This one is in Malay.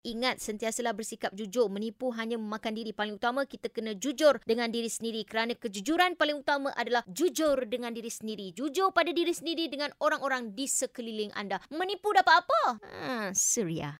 Ingat sentiasalah bersikap jujur. Menipu hanya memakan diri paling utama. Kita kena jujur dengan diri sendiri. Kerana kejujuran paling utama adalah jujur dengan diri sendiri. Jujur pada diri sendiri dengan orang-orang di sekeliling anda. Menipu dapat apa? Ha Surya. suria.